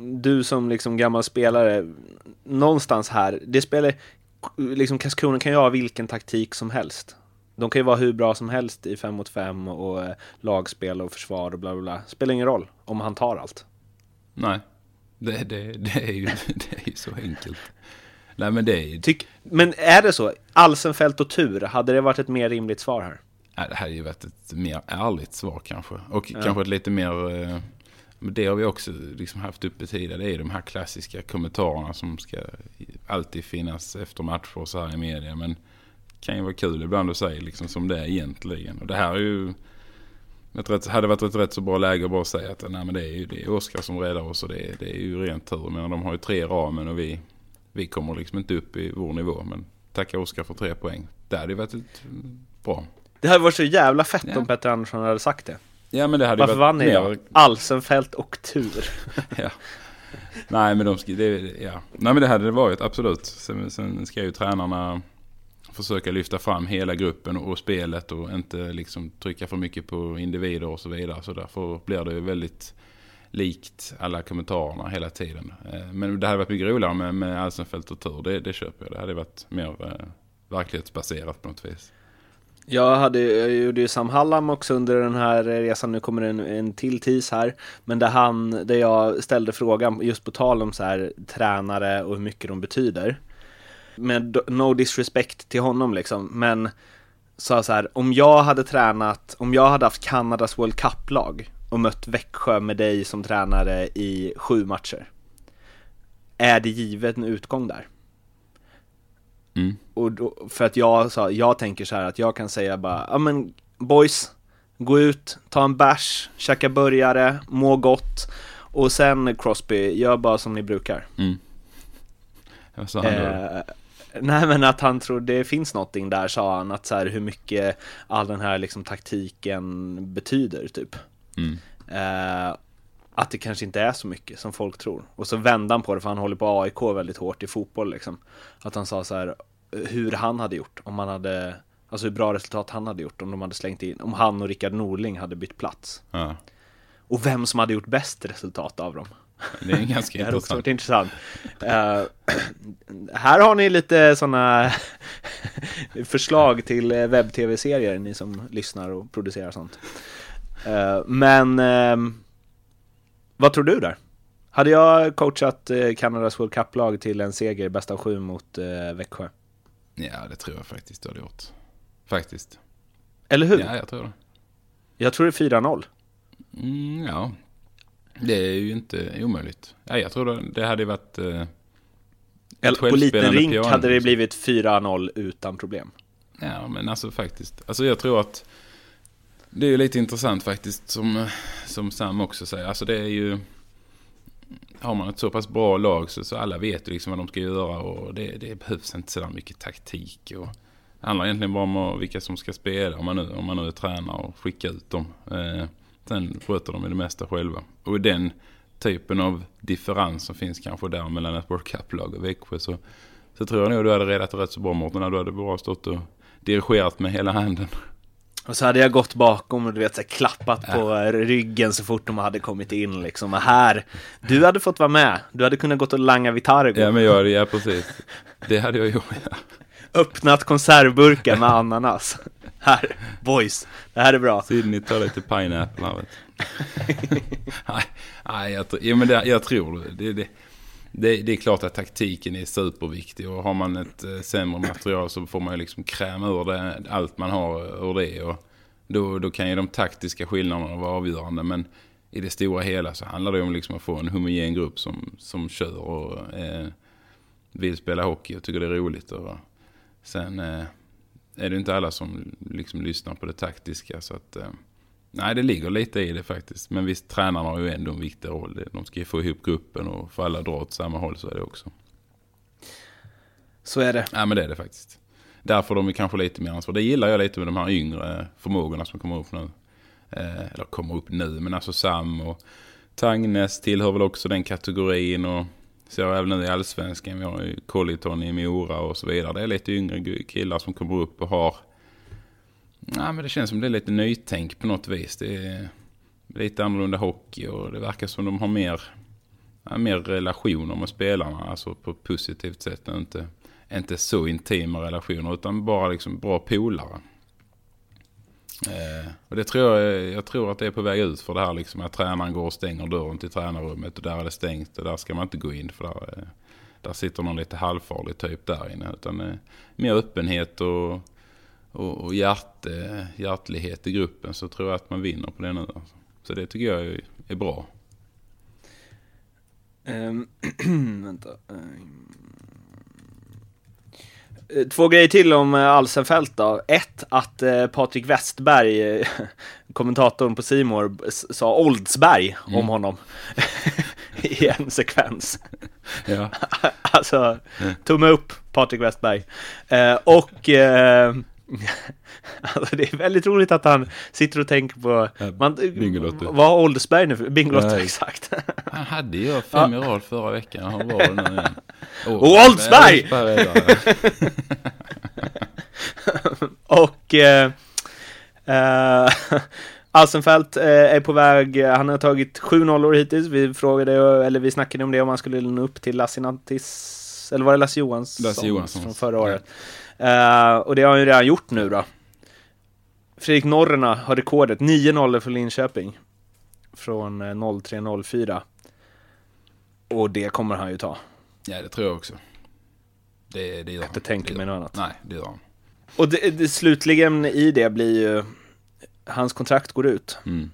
du som liksom gammal spelare, någonstans här, det spelar, liksom Karlskrona kan ju ha vilken taktik som helst. De kan ju vara hur bra som helst i fem mot fem och eh, lagspel och försvar och bla bla bla. Spelar ingen roll om han tar allt. Nej, det, det, det, är ju, det är ju så enkelt. Nej, men det är ju... Tyck, men är det så? Alsenfelt och tur, hade det varit ett mer rimligt svar här? Det hade ju varit ett mer ärligt svar kanske. Och kanske ett lite mer... eh, det har vi också liksom haft uppe tidigare. Det är de här klassiska kommentarerna som ska alltid finnas efter matcher och så här i media. Men det kan ju vara kul ibland att säga liksom som det är egentligen. Och det här är ju... Ett rätt, hade varit ett rätt så bra läge att bara säga att nej, men det är ju det är Oskar som räddar oss och det är, det är ju rent tur. Men de har ju tre ramen och vi, vi kommer liksom inte upp i vår nivå. Men tacka Oskar för tre poäng. Det hade ju varit ett, bra. Det hade varit så jävla fett Ja. om Petter Andersson hade sagt det. Ja men det hade Varför varit vann ni mer-? Alsenfelt och tur. ja. Nej men de ska, det, ja. Nej men det hade det varit absolut. Sen, sen ska ju tränarna försöka lyfta fram hela gruppen och spelet och inte liksom trycka för mycket på individer och så vidare. Så därför blir det ju väldigt likt alla kommentarerna hela tiden. Eh, men det hade varit mycket roligare med, med Alsenfelt och tur. Det, det köper jag. Det hade varit mer eh, verklighetsbaserat på något vis. Jag, hade, jag gjorde ju Sam Hallam också under den här resan, nu kommer en, en till tis här. Men där, han, där jag ställde frågan, just på tal om så här, tränare och hur mycket de betyder. Med no disrespect till honom liksom, men sa så här, om jag hade tränat, om jag hade haft Kanadas World Cup-lag och mött Växjö med dig som tränare i sju matcher. Är det givet en utgång där? Mm. Och då, för att jag sa, jag tänker så här att jag kan säga bara, ja men boys, gå ut, ta en bärs, käka burgare, må gott och sen Crosby, gör bara som ni brukar. Mm. Eh, Nej men att han tror det finns någonting där sa han att så här hur mycket all den här liksom taktiken betyder typ. Mm. Eh, att det kanske inte är så mycket som folk tror. Och så vände han på det för han håller på AIK väldigt hårt i fotboll liksom. Att han sa så här hur han hade gjort om han hade Alltså hur bra resultat han hade gjort om de hade slängt in Om han och Rickard Norling hade bytt plats Ja. Och vem som hade gjort bäst resultat av dem Det är ganska Det hade också intressant. varit intressant. Eh, här har ni lite sådana förslag till eh, webb-tv-serier, ni som lyssnar och producerar sånt. Eh, men ehm, vad tror du där? Hade jag coachat eh, Kanadas World Cup-lag till en seger bästa av sju mot eh, Växjö? Ja, det tror jag faktiskt du hade gjort. Faktiskt. Eller hur? Ja, jag tror det. Jag tror det är 4-0. Mm, ja. Det är ju inte omöjligt. Ja, jag tror det, det hade varit... Eller på liten rink piano, hade det liksom. blivit 4-0 utan problem. Ja, men alltså faktiskt. Alltså jag tror att det är ju lite intressant faktiskt som, som Sam också säger. Alltså det är ju... Har man ett så pass bra lag så, så alla vet ju liksom vad de ska göra och det, det behövs inte så där mycket taktik. Och det handlar egentligen bara om vilka som ska spela om man nu, om man nu är tränare och skicka ut dem. Eh, sen sköter de det mesta själva. Och den typen av differens som finns kanske där mellan ett World Cup-lag och Växjö så, så tror jag nog du hade redat rätt så bra Mårten. när Du hade bara stått och dirigerat med hela handen. Och så hade jag gått bakom och du vet så här, klappat på ryggen så fort de hade kommit in liksom. Och här, du hade fått vara med. Du hade kunnat gått och langa Vitargo. Ja men jag, ja precis. Det hade jag gjort. Ja. Öppnat konservburkar med ananas. Här, boys. Det här är bra. Sydney tar lite pineapple här vet. Nej, nej jag, ja, men det, jag tror det, det, det. Det är klart att taktiken är superviktig och har man ett eh, sämre material så får man ju liksom kräma ur det, allt man har eh, ur det. Och då, då kan ju de taktiska skillnaderna vara avgörande men i det stora hela så handlar det om liksom att få en homogen grupp som, som kör och eh, vill spela hockey och tycker det är roligt. Och sen eh, är det inte alla som liksom lyssnar på det taktiska. Så att, eh, nej, det ligger lite i det faktiskt. Men visst, tränarna har ju ändå en viktig roll. De ska ju få ihop gruppen och få alla dra åt samma håll så är det också. Så är det. Ja, men det är det faktiskt. Därför de är kanske lite mer ansvar. Det gillar jag lite med de här yngre förmågorna som kommer upp nu. Eh, eller kommer upp nu, men alltså Sam och Tangnes tillhör väl också den kategorin. Och så även nu i Allsvenskan, vi har ju Colliton i Mora och så vidare. Det är lite yngre killar som kommer upp och har... Ja, men det känns som det är lite nytänk på något vis. Det är lite annorlunda hockey och det verkar som de har mer, mer relationer med spelarna. Alltså på ett positivt sätt. Inte, inte så intima relationer utan bara liksom bra polare. Eh, och det tror jag, jag tror att det är på väg ut för det här liksom att tränaren går och stänger dörren till tränarrummet och där är det stängt och där ska man inte gå in för där, eh, där sitter någon lite halvfarlig typ där inne. Utan eh, mer öppenhet och, och, och hjärt, hjärtlighet i gruppen så tror jag att man vinner på det nu. Alltså. Så det tycker jag är, är bra. Um, vänta. Um. Eh, Två grejer till om eh, Alsenfelt då. Ett, att eh, Patrik Westberg, kommentatorn på Simor sa Oldsberg om honom i en sekvens. Ja. alltså, tumme upp Patrik Westberg. Eh, och eh, alltså, det är väldigt roligt att han sitter och tänker på man, Bingolotto. Vad har Oldsberg nu för? Bingolotto, exakt. Han hade ju fem i rad förra veckan. Han var det nu igen. Och Oldsberg! Och eh, eh, Alsenfelt eh, är på väg, han har tagit sju nollor hittills. Vi frågade, eller vi snackade om det om han skulle nå upp till Lassinantis, eller var det Lasse Johansson? Lasse Johansson. Från förra året. Eh, och det har han ju redan gjort nu då. Fredrik Norrena har rekordet, 9 nollor för Linköping. Från eh, 03.04. Och det kommer han ju ta. Ja, det tror jag också. Det, det gör han. inte tänka mig något annat. Nej, det gör han. Och det, det, slutligen i det blir ju, hans kontrakt går ut. Mm.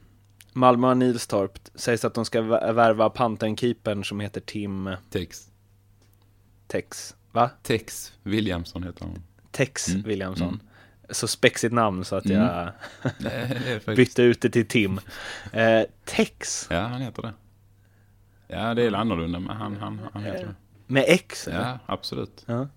Malmö och Nilstorp sägs att de ska vä- värva Panten-keepern som heter Tim Tex. Tex, va? Tex Williamson heter han. Tex Mm. Williamson. Mm. Så spexigt namn så att Mm. jag bytte ut det till Tim. Eh, Tex Ja, han heter det. Ja, det är annorlunda, men han, han, han heter det. med X? eller? Ja, absolut. Ja.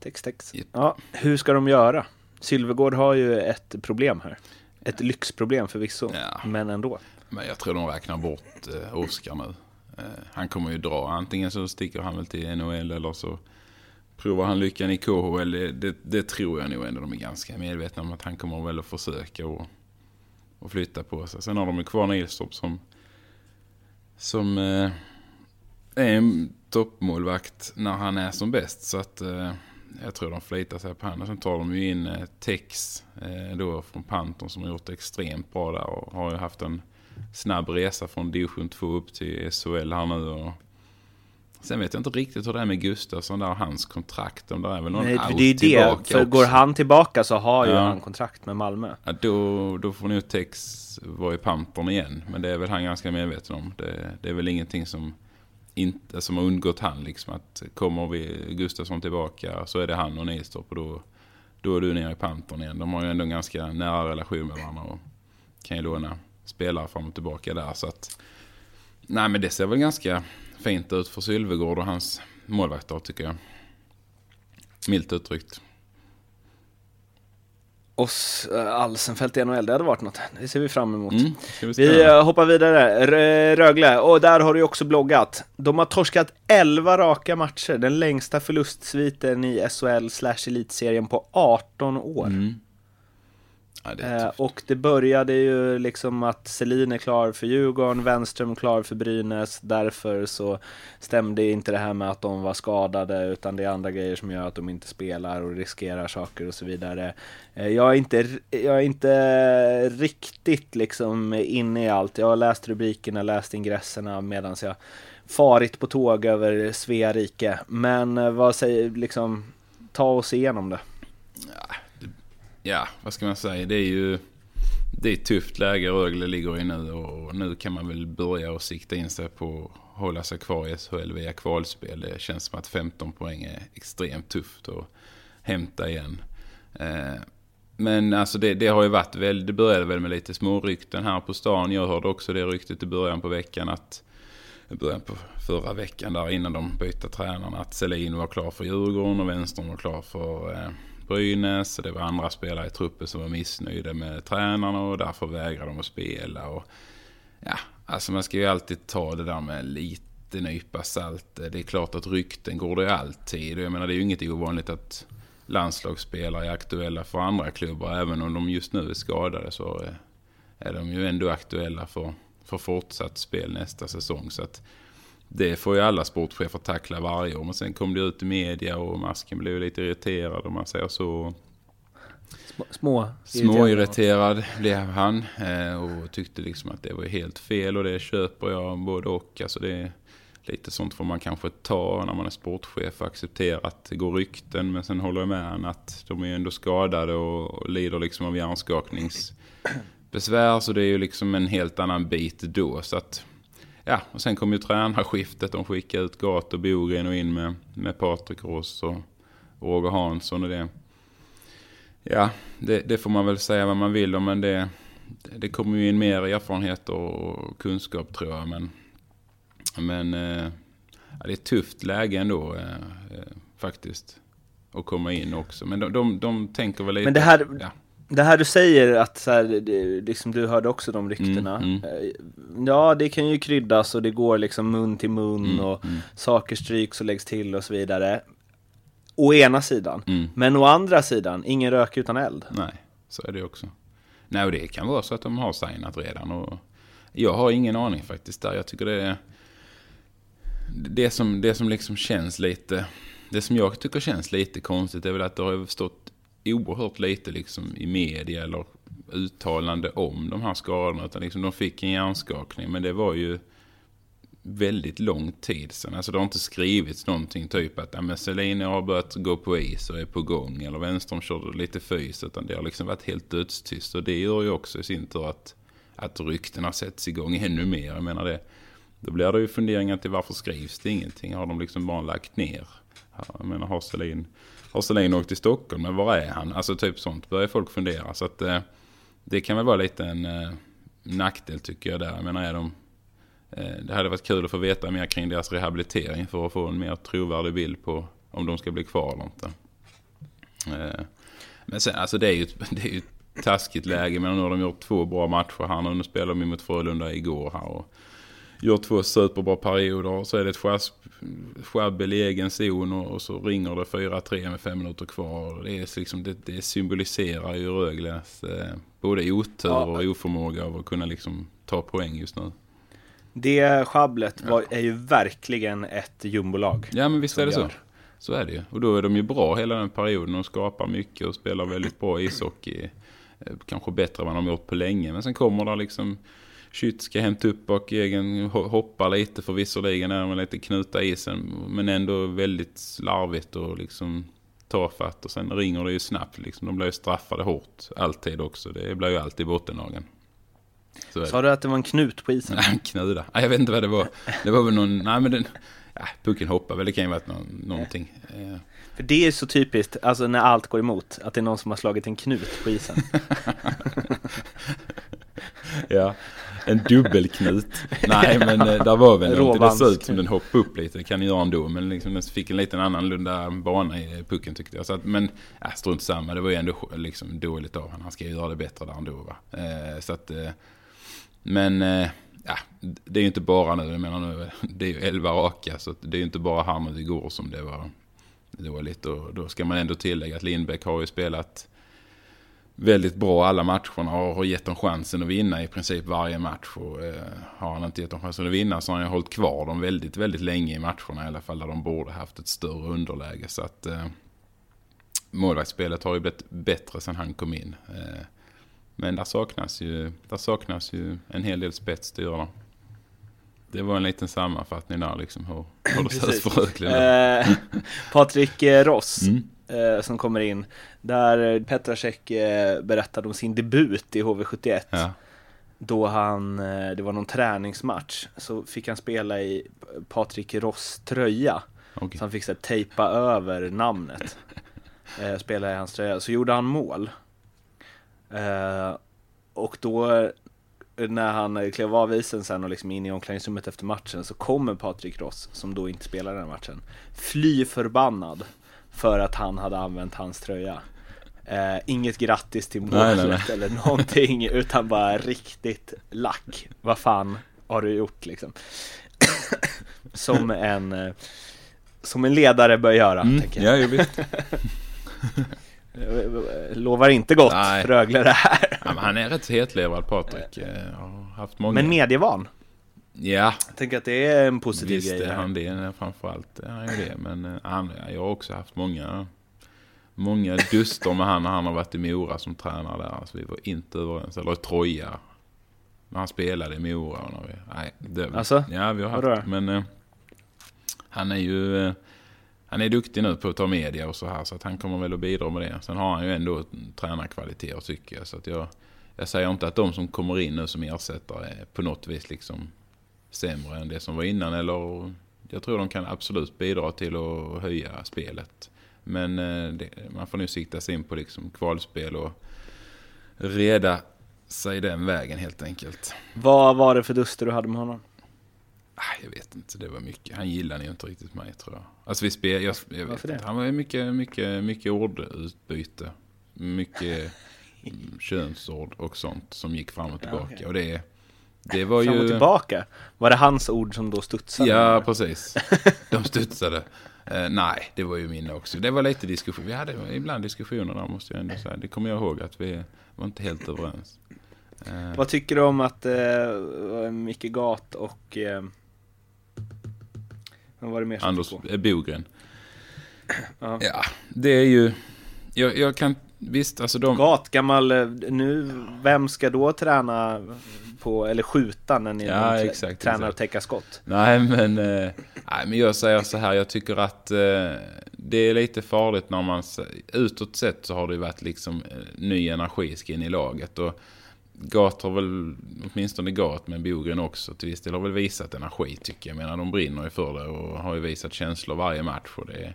Text, text. Japp. Ja, hur ska de göra? Sylvegård har ju ett problem här. Ett lyxproblem förvisso, Ja. men ändå. Men jag tror de räknar bort eh, Oscar nu. Eh, han kommer ju dra. Antingen så sticker han väl till NHL eller så provar han lyckan i KHL. Det, det, det tror jag nog ändå de är ganska medvetna om att han kommer väl att försöka och, och flytta på sig. Sen har de ju kvar Nilstorp som, som eh, är en toppmålvakt när han är som bäst. Så att eh, jag tror de flyttar sig på honom. Sen tar de ju in eh, Tex eh, då från Panton som har gjort det extremt bra där och har ju haft en snabb resa från division 2 upp till SHL här nu. Och sen vet jag inte riktigt hur det är med Gustafsson där och hans kontrakt. Om det är väl någon Nej, out det är det, tillbaka för också. går han tillbaka så har ju Ja. han kontrakt med Malmö. Ja, då, då får nog Tex vara i Panton igen. Men det är väl han ganska medveten om. Det, det är väl ingenting som, inte, som har undgått han. Liksom, att kommer vi Gustafsson tillbaka så är det han och Nilstorp. Och då, då är du nere i Panton igen. De har ju ändå en ganska nära relation med varandra. Och kan ju låna spelare fram och tillbaka där. Så att, nej men det ser väl ganska fint ut för Sylvegård och hans målvakter tycker jag. Milt uttryckt. Oss äh, Alsenfelt i NHL, det hade varit något. Det ser vi fram emot. Mm, vi Vi eh, hoppar vidare. R- Rögle, och där har du också bloggat. De har torskat 11 raka matcher, den längsta förlustsviten i SHL slash elitserien på 18 år. Mm. Ja, Eh, och det började ju liksom att Selin är klar för Djurgården, Wenström klar för Brynäs. Därför så stämde inte det här med att de var skadade utan det är andra grejer som gör att de inte spelar och riskerar saker och så vidare. Eh, jag, är inte, jag är inte riktigt liksom inne i allt. Jag har läst rubrikerna, läst ingresserna medan jag farit på tåg över Svea rike. Men eh, vad säger, liksom, ta oss igenom det. ja, Ja, vad ska man säga? Det är ju det är ett tufft läge Rögle ligger i nu och nu kan man väl börja och sikta in sig på att hålla sig kvar i SHL via kvalspel. Det känns som att 15 poäng är extremt tufft att hämta igen. Eh, men alltså det, det har ju varit väl, det började väl med lite små rykten här på stan. Jag hörde också det ryktet i början på veckan att i början på förra veckan där innan de bytte tränarna att Selin var klar för Djurgården och Vänstern var klar för eh, Brynäs och Det var andra spelare i truppen som var missnöjda med tränarna och därför vägrade de att spela. Och, ja, alltså man ska ju alltid ta det där med lite nypa salt. Det är klart att rykten går det ju alltid. Och Jag menar det är ju inget ovanligt att landslagsspelare är aktuella för andra klubbar. Även om de just nu är skadade så är- är de ju ändå aktuella för, för fortsatt spel nästa säsong. Så att det får ju alla sportchefer tackla varje år. Men sen kom det ut i media och masken blev lite irriterad om man säger så. Små, små Småirriterad blev han eh, och tyckte liksom att det var helt fel och det köper jag både och. Alltså det är lite sånt får man kanske ta när man är sportchef och acceptera att det går rykten. Men sen håller jag med han att de är ändå skadade och, och lider liksom av hjärnskakningsbesvär. Så det är ju liksom en helt annan bit då. Så att, ja, och sen kom ju tränarskiftet. De skickade ut Gat och Bogren och in med, med Patrik Ross och Roger Hansson och det. Ja, det, det får man väl säga vad man vill om, men det, det kommer ju in mer erfarenhet och kunskap tror jag. Men, men eh, ja, det är ett tufft läge ändå eh, eh, faktiskt. Att komma in också. Men de, de, de tänker väl lite... Men det här- Ja, Det här du säger att så här, det, liksom, du hörde också de ryktena. Mm, Eh, Ja, det kan ju kryddas och det går liksom mun till mun Mm, och saker stryks och läggs till och så vidare. Å ena sidan. Mm. Men å andra sidan, ingen rök utan eld. nej, så är det också. Nej, och det kan vara så att de har signat redan. Och jag har ingen aning faktiskt där. Jag tycker det är... Det som, det som liksom känns lite... Det som jag tycker känns lite konstigt är väl att det har stått oerhört lite liksom i media eller uttalande om de här skadorna. Utan liksom de fick en hjärnskakning, men det var ju väldigt lång tid sedan. Alltså det har inte skrivits någonting typ att ja, men Selin har börjat gå på is och är på gång. Eller Wenström körde lite fys. Utan det har liksom varit helt dödstyst. Och det gör ju också i sin tur att, att ryktena sätts igång ännu mer. Jag menar det. Då blir det ju funderingar till varför skrivs det ingenting? Har de liksom bara lagt ner? Jag menar har Selin, har Selin åkt till Stockholm? Men var är han? Alltså typ sånt börjar folk fundera. Så att eh, det kan väl vara lite en eh, nackdel tycker jag där. Jag menar är de Eh, Det hade varit kul att få veta mer kring deras rehabilitering för att få en mer trovärdig bild på om de ska bli kvar eller inte. Eh, men sen, alltså det är ju, ett- det är ju ett taskigt läge. Men nu har de gjort två bra matcher här nu. spelade spelar de ju mot Frölunda igår här. Och gjort två superbra perioder. Och så är det ett sjabbel i egen zon och, och så ringer det 4-3 med fem minuter kvar. Det, är liksom, det, det symboliserar ju Rögles eh, både otur Ja. och oförmåga av att kunna liksom ta poäng just nu. Det sjabblet var, är ju verkligen ett jumbolag. Ja men visst är det så. gör. Så är det ju. Och då är de ju bra hela den perioden och skapar mycket och spelar väldigt bra ishockey. Eh, Kanske bättre än vad de har gjort på länge. Men sen kommer där liksom Skytt ska hämta upp bak egen, ho- hoppa lite för visserligen är de lite knuta isen. Men ändå väldigt slarvigt och liksom tafatt. Och sen ringer det ju snabbt liksom. De blir ju straffade hårt alltid också. Det blir ju alltid bottenlagen. Så. Sa du att det var en knut på isen? Nej, knuda. Jag vet inte vad det var. Det var väl någon, nej men den, ja, pucken hoppar väl, det kan ju varit någon, någonting. För det är så typiskt, alltså när allt går emot, att det är någon som har slagit en knut på isen. ja, en dubbelknut. Nej, men eh, där var väl någonting, det såg ut som den hoppade upp lite, kan göra ändå. Men liksom, den fick en liten annorlunda bana i pucken tyckte jag. Så att, men, ja, strunt samma, det var ju ändå liksom dåligt av honom. Han ska ju göra det bättre där ändå va. Eh, så att, eh, men, eh, ja, det är ju inte bara nu, jag menar nu, det är ju elva raka. Så det är ju inte bara här nu igår som det var dåligt. Och då ska man ändå tillägga att Lindbäck har ju spelat väldigt bra alla matcherna och har gett dem chansen att vinna i princip varje match. Och, eh, har han inte gett dem chansen att vinna så har han hållit kvar dem väldigt, väldigt länge i matcherna i alla fall. Där de borde haft ett större underläge. Så att eh, målvaktsspelet har ju blivit bättre sedan han kom in. Eh, men där saknas, ju, där saknas ju en hel del spets, det gör det. Det var en liten sammanfattning där liksom hur, hur det ser ut för Rögle. Eh, Patrik eh, Ross Mm. Eh, som kommer in. Där Petrasek eh, berättade om sin debut i HV71. Ja. Då han, eh, det var någon träningsmatch, så fick han spela i Patrik Ross tröja. Okej. Så han fick så här, tejpa över namnet. Eh, spela i hans tröja. Så gjorde han mål. Eh, och då eh, när han eh, klev av isen sen och liksom in i omklädningsrummet efter matchen så kommer Patrik Ross, som då inte spelar den här matchen, fly förbannad för att han hade använt hans tröja. Eh, inget grattis till Nej, målet nej, nej. eller någonting, utan bara riktigt lack. Vad fan har du gjort liksom? som en eh, som en ledare bör göra, Mm. tänker jag. Ja, visst. Eh, Lovar inte gott Nej. Rögle det här. Ja, han är rätt hetlevrad Patrik. Eh, har haft många. Men medievan. Ja, Jag tänker att det är en positiv visst grej. är här. han det. Framförallt är han ju det. Men eh, han, jag har också haft många, många duster med han när han har varit i Mora som tränare där. Alltså, vi var inte överens. Eller i Troja. När han spelade i Mora. och När vi, nej, det, Alltså? Ja, vi har haft. Vadå? Men eh, han är ju... Eh, han är duktig nu på att ta media och så här. Så att han kommer väl att bidra med det. Sen har han ju ändå tränarkvaliteter tycker jag. Så att jag, jag säger inte att de som kommer in nu som ersättare är på något vis liksom sämre än det som var innan. Eller jag tror de kan absolut bidra till att höja spelet. Men eh, det, man får nu sikta sig in på liksom kvalspel och reda sig den vägen helt enkelt. Vad var det för duster du hade med honom? Ah, Jag vet inte, det var mycket. Han gillade ju inte riktigt mig tror jag. Alltså vi spel, jag, jag vet Varför det? inte. Han var mycket, mycket, mycket ordutbyte. Mycket mm, könsord och sånt som gick fram och tillbaka. okej. Och det, det var Fram ju... och tillbaka? Var det hans ord som då studsade? Ja, precis. De studsade. Eh, nej, det var ju mina också. Det var lite diskussion. Vi hade ibland diskussioner där måste jag ändå säga. Det kommer jag ihåg att vi var inte helt överens. Eh, Vad tycker du om att eh, Micke Gat och eh, vad var det mer som Anders Bogren. Ja. Ja, det är ju... Jag, jag kan... Visst, alltså de... Gat, gammal, nu, vem ska då träna på, eller skjuta när ni Ja, exakt, tränar exakt. att täcka skott? Nej, men, eh, nej, men jag säger så här. Jag tycker att eh, det är lite farligt när man... Utåt sett så har det ju varit liksom eh, ny energi in i laget. Och Gat har väl, åtminstone Gat, men Bogren också till viss del har väl visat energi tycker jag. Jag menar, de brinner ju för det och har ju visat känslor varje match. Och det,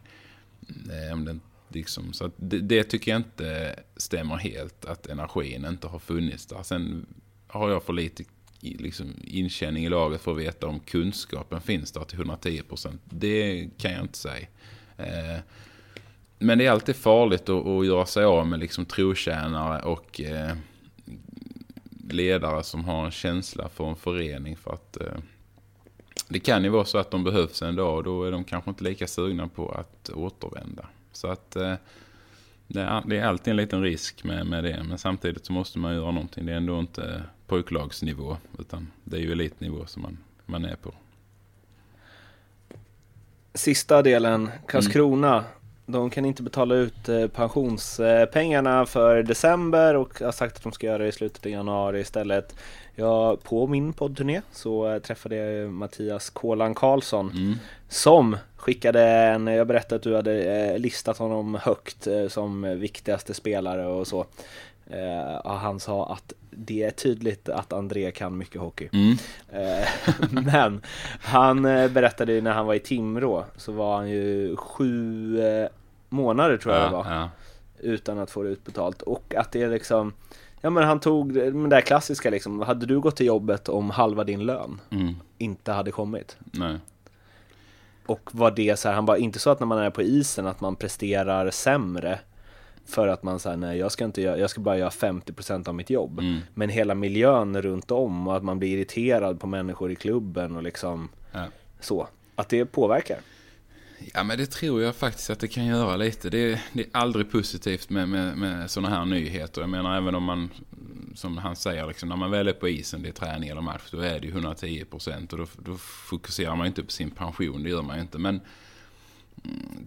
om den, liksom, så det, det tycker jag inte stämmer helt, att energin inte har funnits där. Sen har jag för lite liksom, inkänning i laget för att veta om kunskapen finns där till 110 procent? Det kan jag inte säga. Eh, men det är alltid farligt att, att göra sig av med liksom trotjänare och eh, ledare som har en känsla för en förening. För att eh, det kan ju vara så att de behövs en dag och då är de kanske inte lika sugna på att återvända. Så att eh, det, är, det är alltid en liten risk med, med det. Men samtidigt så måste man göra någonting. Det är ändå inte pojklagsnivå utan det är ju elitnivå som man, man är på. Sista delen, Karlskrona. Mm. De kan inte betala ut eh, pensionspengarna för december och har sagt att de ska göra det i slutet av januari istället. Jag, på min poddturné så eh, träffade jag Mattias Kålan Karlsson mm. som skickade en, jag berättade att du hade eh, listat honom högt som viktigaste spelare och så. Han sa att det är tydligt att André kan mycket hockey. Mm. Men han berättade ju när han var i Timrå så var han ju sju månader tror jag det var. Ja. Utan att få det utbetalt. Och att det är liksom Ja men han tog det där klassiska liksom. Hade du gått till jobbet om halva din lön mm. inte hade kommit? Nej. Och var det så här, han bara, inte så att när man är på isen att man presterar sämre för att man säger nej jag ska inte göra, jag ska bara göra 50% av mitt jobb. Mm. Men hela miljön runt om och att man blir irriterad på människor i klubben och liksom ja. så. Att det påverkar. Ja men det tror jag faktiskt att det kan göra lite. Det är, det är aldrig positivt med, med, med sådana här nyheter. Jag menar även om man, som han säger, liksom, när man väl är på isen, det är träning eller match, då är det ju 110 procent. Och då, då, fokuserar man inte på sin pension, det gör man ju inte. Men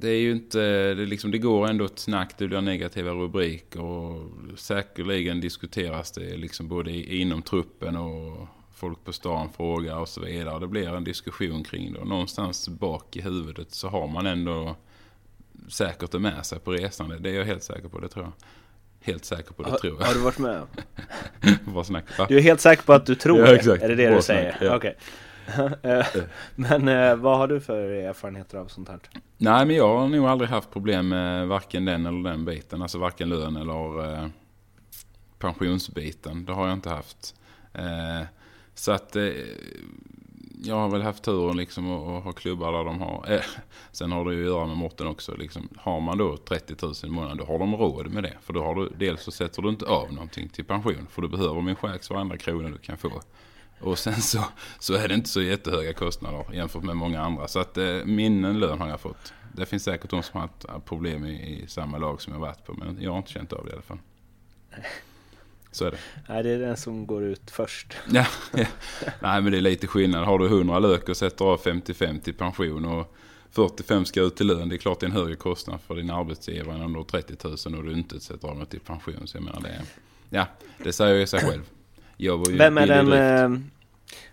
det är ju inte, det, liksom, det går ändå ett snack, det blir negativa rubriker och säkerligen diskuteras det liksom både inom truppen och folk på stan frågar och så vidare. Det blir en diskussion kring det. Och någonstans bak i huvudet så har man ändå säkert det med sig på resan. Det är jag helt säker på, det tror jag. Helt säker på det har, tror jag. Har du varit med? Bra snack, va? Du är helt säker på att du tror ja, exakt. det? Är det det Bra du säger? Ja. Okej. Okay. Eh, men eh, vad har du för erfarenheter av sånt här? Nej, men jag har nog aldrig haft problem med varken den eller den biten. Alltså varken lön eller eh, pensionsbiten. Det har jag inte haft. Eh, så att eh, jag har väl haft turen liksom att, ha klubbar där de har. Eh, sen har det ju att göra med måtten också. Liksom, har man då 30 000 i månaden då har de råd med det. För då har du, dels så sätter du inte av någonting till pension. För du behöver min checks varenda krona du kan få. Och sen så, så är det inte så jättehöga kostnader jämfört med många andra. Så att eh, min lön har jag fått. Det finns säkert de som har haft problem i, i samma lag som jag varit på. Men jag har inte känt av det i alla fall. Så är det. Nej, det är den som går ut först. Ja, ja. Nej, men det är lite skillnad. Har du 100 lök och sätter av 55 till pension och 45 ska ut till lön. Det är klart det är en högre kostnad för din arbetsgivare än om du har 30 000 och du inte sätter av något till pension. Så jag menar det är, ja, det säger ju sig själv. Jag var ju vem är den, eh,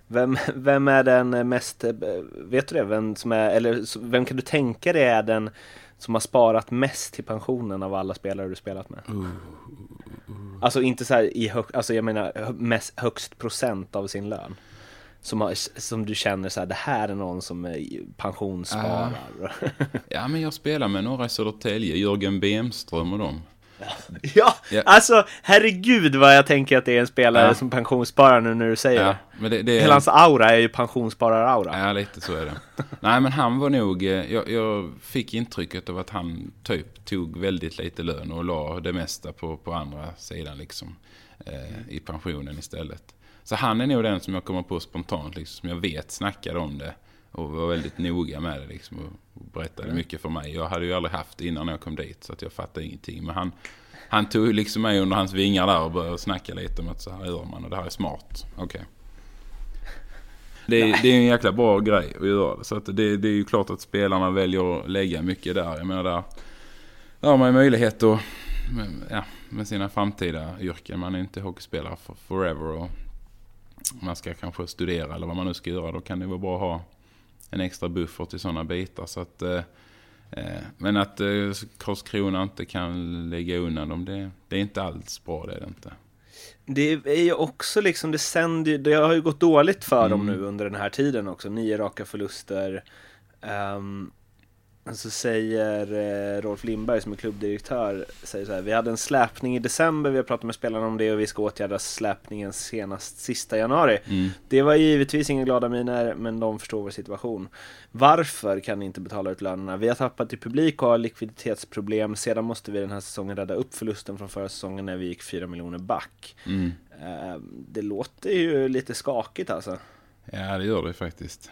vem, vem är den mest, eh, vet du det, vem som är, eller vem kan du tänka dig är den som har sparat mest till pensionen av alla spelare du spelat med? Uh, Alltså inte så här i hög, alltså jag menar mest, högst procent av sin lön. Som, har, som du känner så här, det här är någon som pensionssparar. Uh, ja, men jag spelar med några i Södertälje, Jörgen Bemström och dem. Ja, ja, alltså herregud vad jag tänker att det är en spelare ja. som pensionssparar nu när du säger ja, men det. det Hela hans aura är ju pensionssparar-aura. Ja, lite så är det. Nej, men han var nog, eh, jag, jag, fick intrycket av att han typ tog väldigt lite lön och la det mesta på, på andra sidan liksom. Eh, I pensionen istället. Så han är nog den som jag kommer på spontant, liksom, som jag vet snackade om det. Och var väldigt noga med det liksom. Och berättade mm. mycket för mig. Jag hade ju aldrig haft det innan jag kom dit. Så att jag fattade ingenting. Men han, han tog liksom mig under hans vingar där och började snacka lite om att så här gör man. Och det här är smart. Okej. Okay. Det, är, det är en jäkla bra grej att göra. Så att det, det är ju klart att spelarna väljer att lägga mycket där. Jag menar där, där har man ju möjlighet att ja, med sina framtida yrken. Man är inte hockeyspelare for forever. Och man ska kanske studera eller vad man nu ska göra. Då kan det vara bra att ha en extra buffert i sådana bitar. Så att, eh, eh, men att eh, Karlskrona inte kan lägga undan dem, det, det är inte alls bra det är det inte. Det är ju också liksom, det sänder det har ju gått dåligt för mm. dem nu under den här tiden också. Nio raka förluster. Um, Så säger eh, Rolf Lindberg som är klubbdirektör, säger så här, vi hade en släpning i december, vi har pratat med spelarna om det och vi ska åtgärda släpningen senast sista januari. Mm. Det var givetvis inga glada miner, men de förstår vår situation. Varför kan ni inte betala ut lönerna? Vi har tappat i publik och har likviditetsproblem. Sedan måste vi den här säsongen rädda upp förlusten från förra säsongen när vi gick 4 miljoner back. Mm. Eh, det låter ju lite skakigt alltså. Ja, det gör det faktiskt.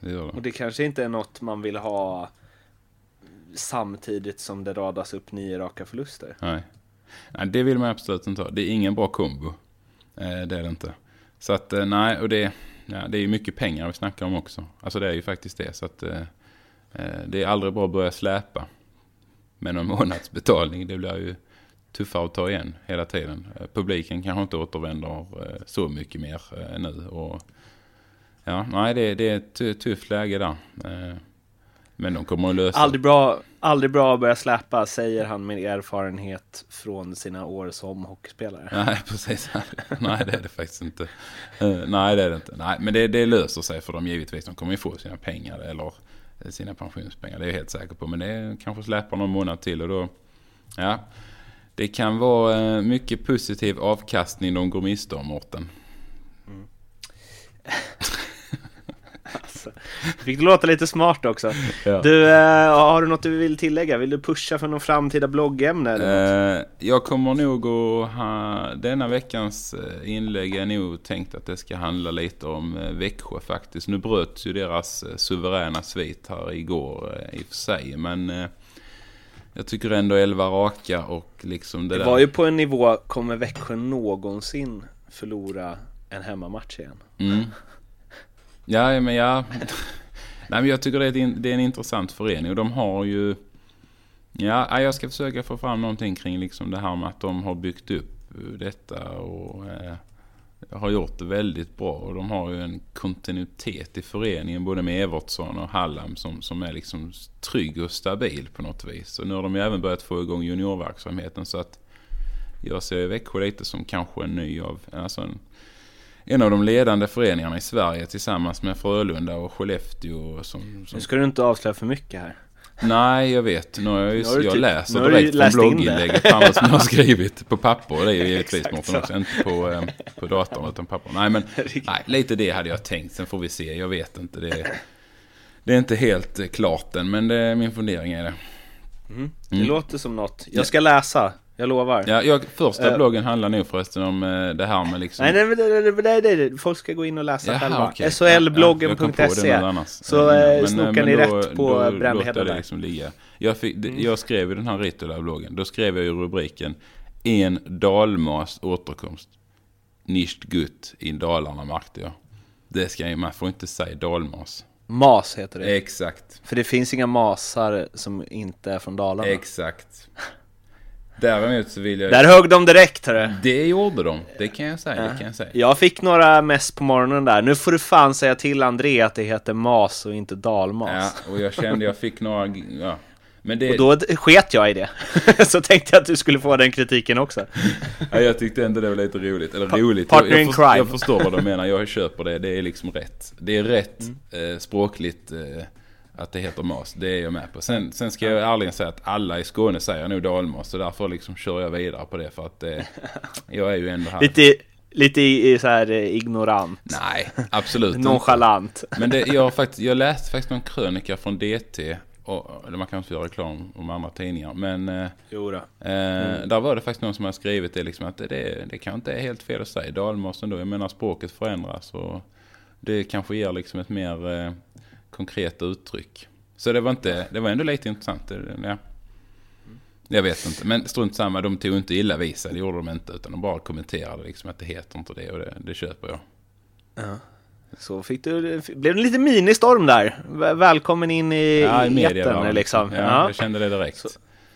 Det gör Och det. det kanske inte är något man vill ha samtidigt som det radas upp nio raka förluster. Nej. nej, det vill man absolut inte ha. Det är ingen bra kombo. Eh, det är det inte. Så att eh, nej, och det, ja, det är ju mycket pengar vi snackar om också. Alltså det är ju faktiskt det. Så att eh, eh det är aldrig bra att börja släpa med någon månadsbetalning. Det blir ju tuffare att ta igen hela tiden. Eh, publiken kanske inte återvänder så mycket mer nu. Och, ja, nej, det, det är ett tufft läge där. Eh, men de kommer att lösa Aldrig bra, aldrig bra att börja släpa, säger han med erfarenhet från sina år som hockeyspelare. Nej, precis. nej, det är det faktiskt inte. Eh, nej, det är det inte. Nej, men det, det löser sig för dem givetvis. De kommer ju få sina pengar eller sina pensionspengar. Det är jag helt säker på. Men det kanske släpar någon månad till och då... Ja. Det kan vara eh, mycket positiv avkastning de går miste om, Mårten. Alltså, fick det låta lite smart också. Ja. Du, eh, har du något du vill tillägga? Vill du pusha för någon framtida bloggämne? Eller något? Eh, jag kommer nog att ha... Denna veckans eh, inlägg är nog tänkt att det ska handla lite om eh, Växjö faktiskt. Nu bröts ju deras suveräna svit här igår i och för sig. Men eh, jag tycker ändå 11 raka och liksom det, Det där. var ju på en nivå, kommer Växjö någonsin förlora en hemmamatch igen? Mm. Ja, men ja. Nej, men jag tycker det är, en, det är en intressant förening och de har ju... Ja, jag ska försöka få fram någonting kring liksom det här med att de har byggt upp eh, detta och eh, har gjort det väldigt bra. Och de har ju en kontinuitet i föreningen både med Evertsson och Hallam som, som är liksom trygg och stabil på något vis. Och nu har de ju även börjat få igång juniorverksamheten så att jag ser Växjö lite som kanske en ny av, alltså en, en av de ledande föreningarna i Sverige tillsammans med Frölunda och Skellefteå. Som, Nu som... ska du inte avslöja för mycket här. Nej, jag vet. Nu har jag, ju, Nu har jag läser nu direkt från blogginlägget fan vad som jag har skrivit på papper. Det är ju givetvis Mårten så. också, inte på, eh, på datorn utan papper. Nej, men nej, lite det hade jag tänkt. Sen får vi se. Jag vet inte. Det, det är inte helt eh, klart än, men det är min fundering är det. Det Mm. låter som något. Jag ska läsa, jag lovar. Ja, jag, första Eh. bloggen handlar nog förresten om eh, det här med liksom... Nej, nej, nej, nej, nej, folk ska gå in och läsa Jaha, själva. okej. SHLbloggen.se Ja, jag annars. Så men, snokar ni rätt på jag där. liksom ligga. Jag, fick, Mm. jag skrev ju den här Ritola-bloggen. Då skrev jag ju rubriken En dalmas återkomst. Nicht gut i Dalarna märkte jag. Det ska ju, man får inte säga dalmas. Mas heter det. Exakt. För det finns inga masar som inte är från Dalarna. Exakt. Däremot så vill jag... Där högg de direkt hörru. Det gjorde de. Det kan jag säga. Det kan jag säga. Jag fick några mess på morgonen där. Nu får du fan säga till André att det heter mas och inte dalmas. Ja, och jag kände jag fick några... Ja. Men det, Och då sket jag i det. Så tänkte jag att du skulle få den kritiken också. Ja, jag tyckte ändå det var lite roligt. Eller Pa- roligt. partner jag, in crime. jag förstår vad de menar. Jag köper det. Det är liksom rätt. Det är rätt eh, språkligt eh, att det heter mas. Det är jag med på. Sen, sen ska jag ärligen säga att alla i Skåne säger nog dalmas. Så därför liksom kör jag vidare på det. För att eh, jag är ju ändå här. Lite, lite i, så här eh, ignorant. Nej, absolut inte. Nonchalant. Men det, jag, har faktiskt, jag läste faktiskt någon krönika från DT. Och, eller man kan inte göra reklam om andra tidningar. Men eh, Jo då. Eh, Där var det faktiskt någon som hade skrivit det liksom att det, det, det kan inte är helt fel att säga dalmas ändå. Jag menar språket förändras och det kanske ger liksom ett mer eh, konkret uttryck. Så det var, inte, det var ändå lite intressant. Ja. Jag vet inte, men strunt samma. De tog inte illa vid sig, det gjorde de inte. Utan de bara kommenterade liksom att det heter inte det och det, det köper jag. Så fick du, blev det en liten ministorm där. Väl- Välkommen in i, Ja, i etern ja. liksom. Ja, Ja. Jag kände det direkt.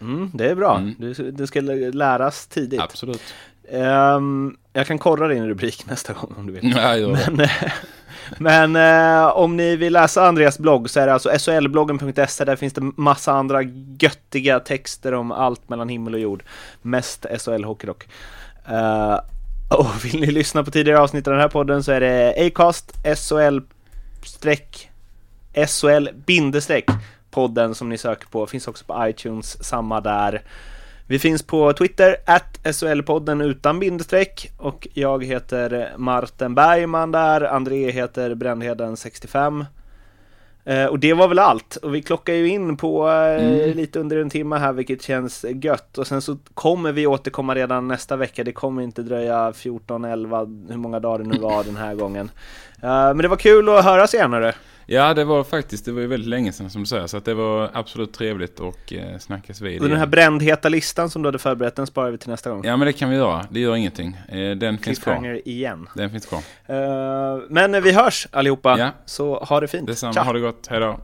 Mm, det är bra. Mm. Du, du ska läras tidigt. Absolut. Ehm, jag kan korra din rubrik nästa gång om du vill. Ja, gör det. Men, men eh, om ni vill läsa Andreas blogg så är det alltså solbloggen.se. Där finns det massa andra göttiga texter om allt mellan himmel och jord. Mest SHL hockey dock. Eh, och vill ni lyssna på tidigare avsnitt av den här podden så är det Acast, SHL streck SHL bindestreck podden som ni söker på. Finns också på iTunes, samma där. Vi finns på Twitter, at SHL-podden utan bindestreck och jag heter Martin Bergman där, André heter Brändheden65. Eh, och det var väl allt. Och vi klockar ju in på eh, Mm. lite under en timme här, vilket känns gött. Och sen så kommer vi återkomma redan nästa vecka. Det kommer inte dröja 14, 11, hur många dagar det nu var den här gången. Eh, men det var kul att höras igen hörru. Ja, det var faktiskt, det var ju väldigt länge sedan som du säger. Så att det var absolut trevligt och eh, snackas vid. Och den här brändheta listan som du hade förberett, den sparar vi till nästa gång. Ja, men det kan vi göra. Det gör ingenting. Eh, den finns kvar. Igen. Den finns kvar. Eh, men vi hörs allihopa, Ja. så ha det fint. Detsamma. Tja. Ha det gott. Hej då.